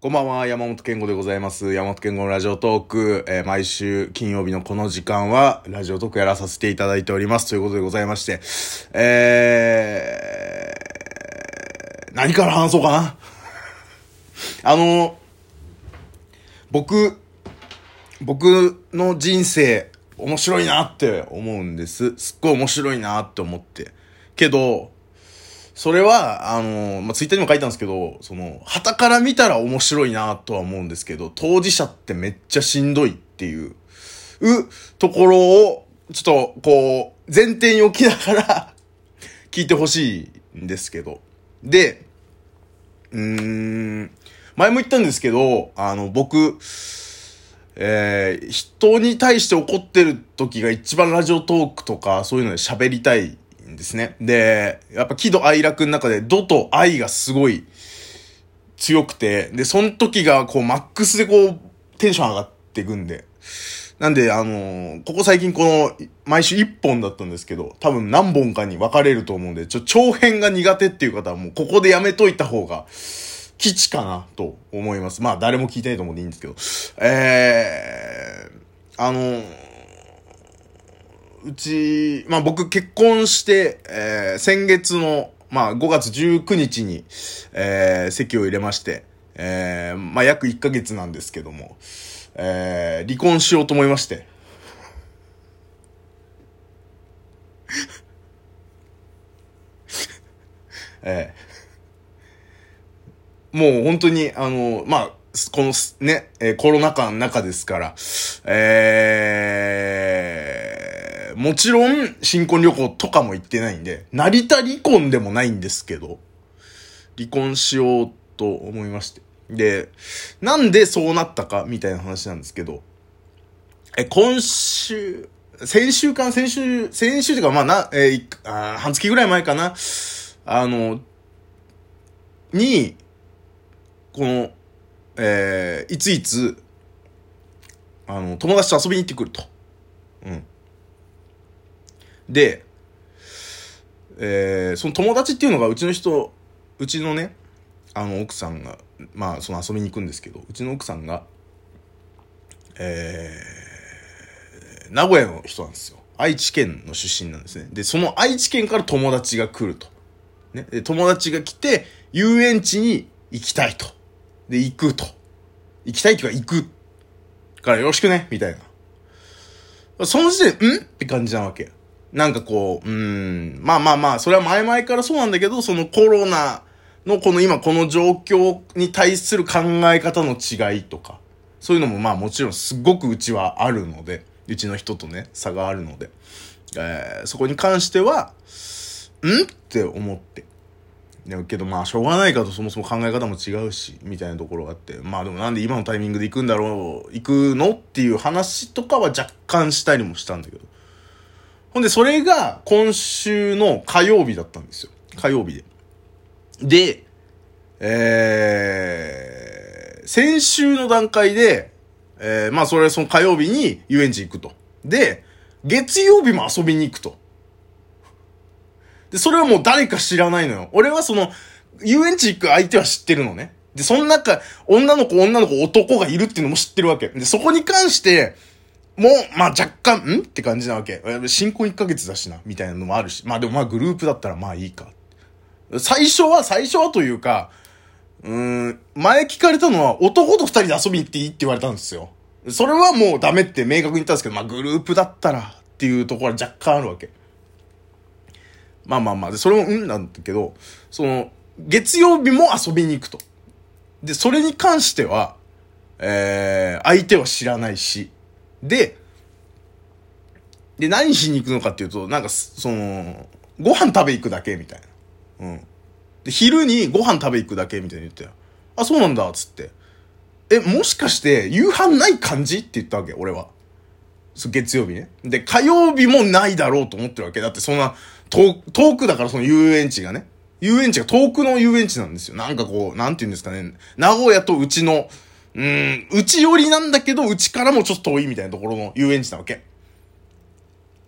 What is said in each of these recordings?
こんばんは、山本健吾でございます。山本健吾のラジオトーク、えー毎週金曜日のこの時間は、ラジオトークやらさせていただいております。ということでございまして、えー、何から話そうかなあの、僕、僕の人生、面白いなって思うんです。すっごい面白いなって思って。けど、それは、あの、まあ、ツイッターにも書いたんですけど、その、旗から見たら面白いなとは思うんですけど、当事者ってめっちゃしんどいっていう、う、ところを、ちょっと、こう、前提に置きながら、聞いてほしいんですけど。で、うーん、前も言ったんですけど、あの、僕、えー、人に対して怒ってる時が一番ラジオトークとかそういうので喋りたいんですね。で、やっぱ喜怒哀楽の中で怒と愛がすごい強くて、で、その時がこうマックスでこうテンション上がっていくんで。なんで、あのーここ最近この、毎週1本だったんですけど、多分何本かに分かれると思うんで、ちょ、長編が苦手っていう方はもうここでやめといた方が、基地かなと思います。まあ誰も聞いてないと思うんでいいんですけど。えー、あの、うち、まあ僕結婚して、えー先月の、まあ5月19日に、えー籍を入れまして、えーまあ約1ヶ月なんですけども、えー離婚しようと思いまして。えーもう本当に、あの、まあ、このね、えーコロナ禍の中ですから、えー、もちろん新婚旅行とかも行ってないんで、成田離婚でもないんですけど、離婚しようと思いまして。で、なんでそうなったかみたいな話なんですけど、え、今週、先週か先週、先週というか、まあな、えーあ半月ぐらい前かな？あの、に、この、えーいついつ、あの、友達と遊びに行ってくると。うん。で、えーその友達っていうのがうちの人、うちのね、あの奥さんが、まあその遊びに行くんですけど、うちの奥さんが、えー名古屋の人なんですよ。愛知県の出身なんですね。で、その愛知県から友達が来ると。ね。で、友達が来て、遊園地に行きたいと。で、行くと。行きたいっていうか行く。からよろしくね、みたいな。その時点、ん？って感じなわけ。なんかこう、うん、まあまあまあ、それは前々からそうなんだけど、そのコロナのこの今この状況に対する考え方の違いとか、そういうのもまあもちろんすごくうちはあるので、うちの人とね、差があるので、えーそこに関しては、んって思って。だけどまあしょうがないかとそもそも考え方も違うし、みたいなところがあって、まあでもなんで今のタイミングで行くんだろう、行くのっていう話とかは若干したりもしたんだけど。ほんでそれが今週の火曜日だったんですよ。火曜日で。で、えー、先週の段階で、えー、まあそれはその火曜日に遊園地行くと。で、月曜日も遊びに行くと。で、それはもう誰か知らないのよ。俺はその、遊園地行く相手は知ってるのね。で、その中、女の子、女の子、男がいるっていうのも知ってるわけ。で、そこに関して、もう、まあ若干、ん？って感じなわけ。え新婚1ヶ月だしな、みたいなのもあるし。まあでもまあグループだったらまあいいか。最初は、最初はというか、うん、前聞かれたのは男と二人で遊びに行っていいって言われたんですよ。それはもうダメって明確に言ったんですけど、まあグループだったらっていうところは若干あるわけ。まあまあまあ、で、それもうんなんだけど、その、月曜日も遊びに行くと。で、それに関しては、えー、相手は知らないし、で、で、何しに行くのかっていうと、なんか、その、ご飯食べ行くだけみたいな。うん。で、昼にご飯食べ行くだけみたいに言ってよ。あ、そうなんだ、つって。え、もしかして、夕飯ない感じって言ったわけ、俺は。月曜日ね。で、火曜日もないだろうと思ってるわけ。だってそんな、遠遠くだからその遊園地がね。遊園地が遠くの遊園地なんですよ。なんかこう、なんて言うんですかね。名古屋とうちの、うん、うち寄りなんだけど、うちからもちょっと遠いみたいなところの遊園地なわけ。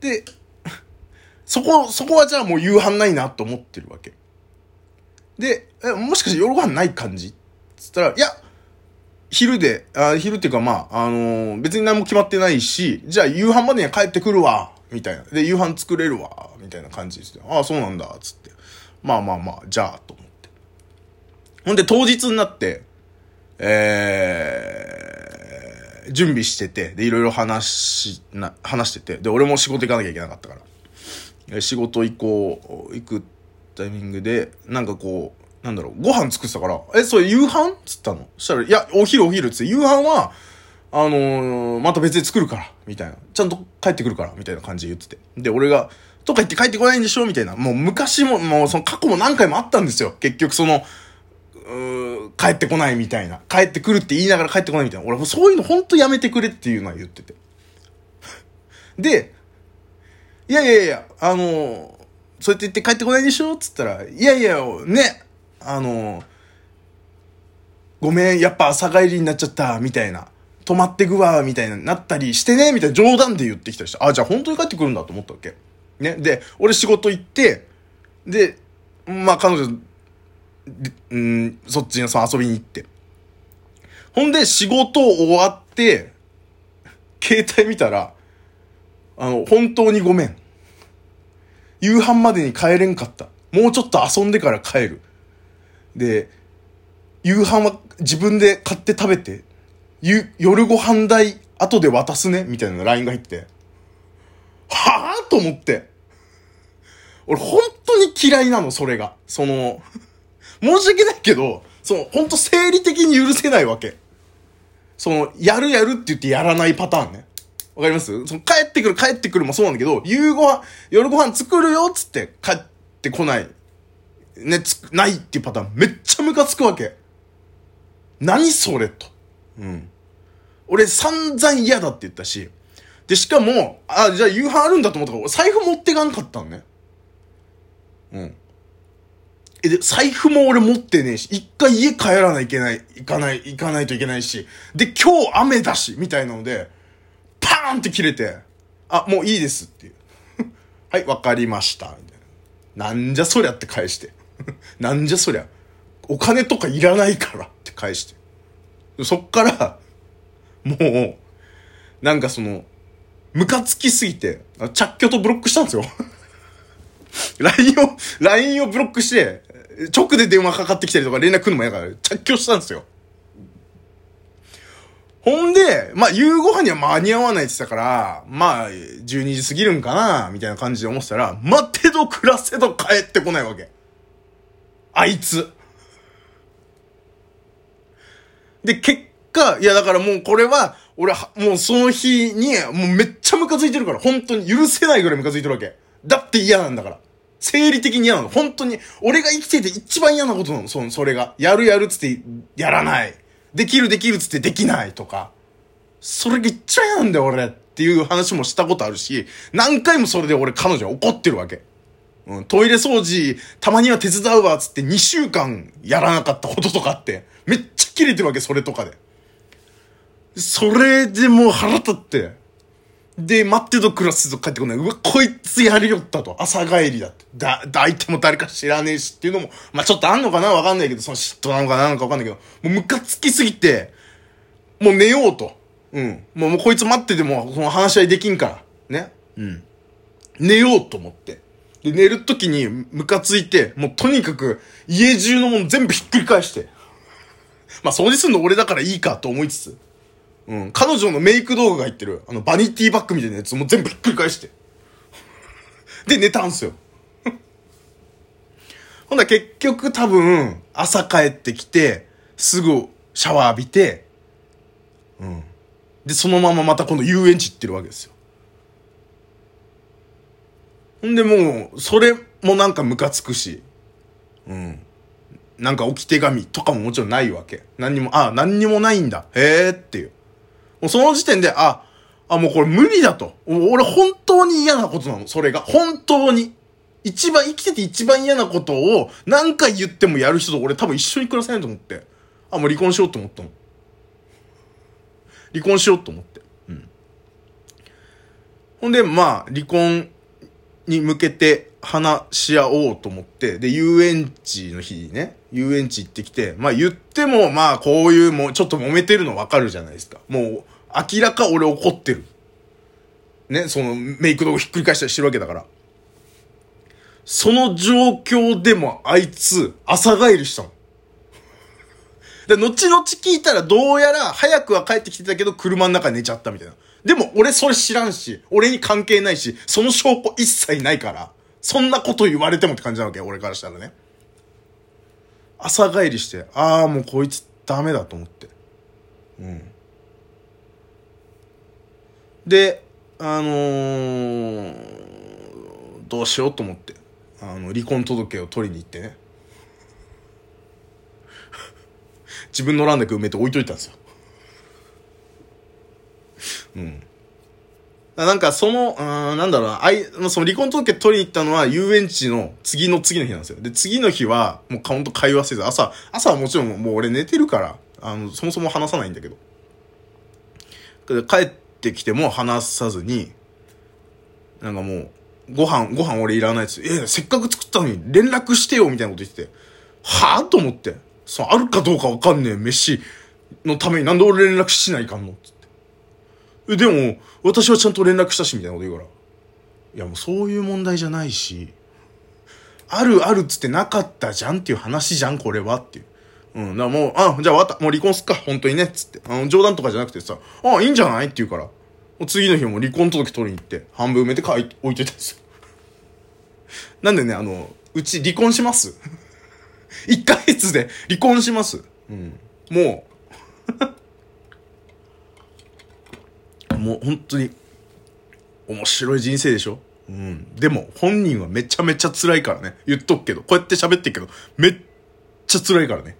で、そこ、そこはじゃあもう夕飯ないなと思ってるわけ。で、え、もしかして夜ご飯ない感じつったら、いや、昼で、あ昼っていうかまあ、あのー別に何も決まってないし、じゃあ夕飯までには帰ってくるわ、みたいな。で、夕飯作れるわ、みたいな感じですよ。ああ、そうなんだ、つって。まあまあまあ、じゃあ、と思って。ほんで、当日になって、えー、準備してて、で、いろいろ話し、な、話してて、で、俺も仕事行かなきゃいけなかったから。仕事行こう、行くタイミングで、なんかこう、なんだろう、ご飯作ってたから、え、それ夕飯？つったのそしたら、いや、お昼お昼っつって、夕飯は、あのーまた別に作るから、みたいな。ちゃんと帰ってくるから、みたいな感じで言ってて。で、俺が、とか言って帰ってこないんでしょ？みたいな。もう昔も、もうその過去も何回もあったんですよ。結局その、うー帰ってこないみたいな。帰ってくるって言いながら帰ってこないみたいな。俺もそういうのほんとやめてくれっていうのは言ってて。で、いやいやいや、あのーそうやって言って帰ってこないでしょっつったら、いやいや、ね、あのーごめん、やっぱ朝帰りになっちゃった、みたいな。泊まってくわ、みたいな、なったりしてね、みたいな冗談で言ってきたりして、あ、じゃあ本当に帰ってくるんだと思ったわけ。ね。で、俺仕事行って、で、まあ彼女、うん、そっちにその遊びに行って。ほんで、仕事終わって、携帯見たら、あの、本当にごめん。夕飯までに帰れんかった。もうちょっと遊んでから帰る。で、夕飯は自分で買って食べて、夜ご飯代後で渡すねみたいな LINE が入って。はぁと思って。俺本当に嫌いなの、それが。その、申し訳ないけど、その、本当生理的に許せないわけ。その、やるやるって言ってやらないパターンね。わかります？その帰ってくる帰ってくるもそうなんだけど、夕ご飯、夜ご飯作るよっつって帰ってこない。ね、つ、ないっていうパターンめっちゃムカつくわけ。何それと。うん。俺散々嫌だって言ったし。で、しかも、あ、じゃあ夕飯あるんだと思ったから、俺財布持ってかんかったのね。うん。え、で、財布も俺持ってねえし、一回家帰らないといけない、行かない、行かないといけないし、で、今日雨だし、みたいなので、パーンって切れて、あ、もういいですっていう。はい、わかりました。みたいな。なんじゃそりゃって返して。なんじゃそりゃ。お金とかいらないからって返して。そっから、もう、なんかその、ムカつきすぎて、着去とブロックしたんですよ。LINE を、LINE をブロックして、直で電話かかってきたりとか連絡来るのも嫌から、着去したんですよ。ほんで、まあ、夕ご飯には間に合わないって言ってたから、まあ、12時過ぎるんかな、みたいな感じで思ってたら、待てど暮らせど帰ってこないわけ。あいつ。で、結果、いやだからもうこれは、俺は、もうその日に、もうめっちゃムカついてるから、本当に許せないぐらいムカついてるわけ。だって嫌なんだから。生理的に嫌なの。本当に、俺が生きてて一番嫌なことなの。その、それが。やるやるっつって、やらない。できるできるっつってできないとか。それが一番嫌なんだよ、俺。っていう話もしたことあるし、何回もそれで俺彼女は怒ってるわけ。うん、トイレ掃除、たまには手伝うわ、つって2週間やらなかったこととかって、めっちゃキレてるわけ、それとかで。それでもう腹立って。で、待ってと暮らすと帰ってこない。うわ、こいつやりよったと。朝帰りだって。だ、だ相手も誰か知らねえしっていうのも、まあちょっとあんのかな？わかんないけど、その嫉妬なのかななんかわかんないけど、もうムカつきすぎて、もう寝ようと。うん。もう、もうこいつ待ってても、その話し合いできんから。ね。うん。寝ようと思って。で、寝るときにムカついて、もうとにかく家中のもの全部ひっくり返して。まあ掃除するの俺だからいいかと思いつつ。うん。彼女のメイク道具が入ってる、あのバニティバッグみたいなやつも全部ひっくり返して。で、寝たんすよ。ほんな結局多分、朝帰ってきて、すぐシャワー浴びて、うん。で、そのまままた今度遊園地行ってるわけですよ。ほんでもう、それもなんかムカつくし、うん。なんか置き手紙とかももちろんないわけ。何にも、ああ、何にもないんだ。へーっていう。もうその時点で、あ、あ、もうこれ無理だと。俺本当に嫌なことなの、それが。本当に。一番、生きてて一番嫌なことを何回言ってもやる人と俺多分一緒に暮らせないと思って。あ、もう離婚しようと思ったの。離婚しようと思って。うん。ほんで、まあ、離婚に向けて話し合おうと思って、で、遊園地の日にね、遊園地行ってきて、まあ言っても、まあこういうもうちょっと揉めてるのわかるじゃないですか。もう、明らか俺怒ってる。ね、そのメイク道具ひっくり返したりしてるわけだから。その状況でもあいつ、朝帰りしたの。で、後々聞いたらどうやら早くは帰ってきてたけど車の中寝ちゃったみたいな。でも俺それ知らんし、俺に関係ないし、その証拠一切ないから、そんなこと言われてもって感じなわけ、俺からしたらね。朝帰りして、ああ、もうこいつダメだと思って。うん。で、あのー、どうしようと思って、あの、離婚届を取りに行ってね。自分の欄だけ埋めて置いといたんですよ。うん。なんかその、うんなんだろうな、あい、その離婚届取りに行ったのは遊園地の次の次の日なんですよ。で、次の日は、もうほんと会話せず、朝、朝はもちろんもう俺寝てるから、あの、そもそも話さないんだけど。帰ってきても話さずに、なんかもう、ご飯、ご飯俺いらないです。え、せっかく作ったのに連絡してよみたいなこと言ってて、はぁと思って。そう、あるかどうかわかんねえ飯のためになんで俺連絡しないかんのって。え、でも、私はちゃんと連絡したし、みたいなこと言うから。いや、もうそういう問題じゃないし、あるあるっつってなかったじゃんっていう話じゃん、これはっていう。うん、だからもう、あ、じゃあわった、もう離婚すっか、本当にね、っつって。あの、冗談とかじゃなくてさ、あ、いいんじゃないって言うから。もう次の日も離婚届取りに行って、半分埋めて書い置いといたんですよ。なんでね、あの、うち離婚します？1ヶ月で離婚します？うん。もう、もう本当に、面白い人生でしょ？うん。でも、本人はめちゃめちゃ辛いからね。言っとくけど。こうやって喋ってるけど、めっちゃ辛いからね。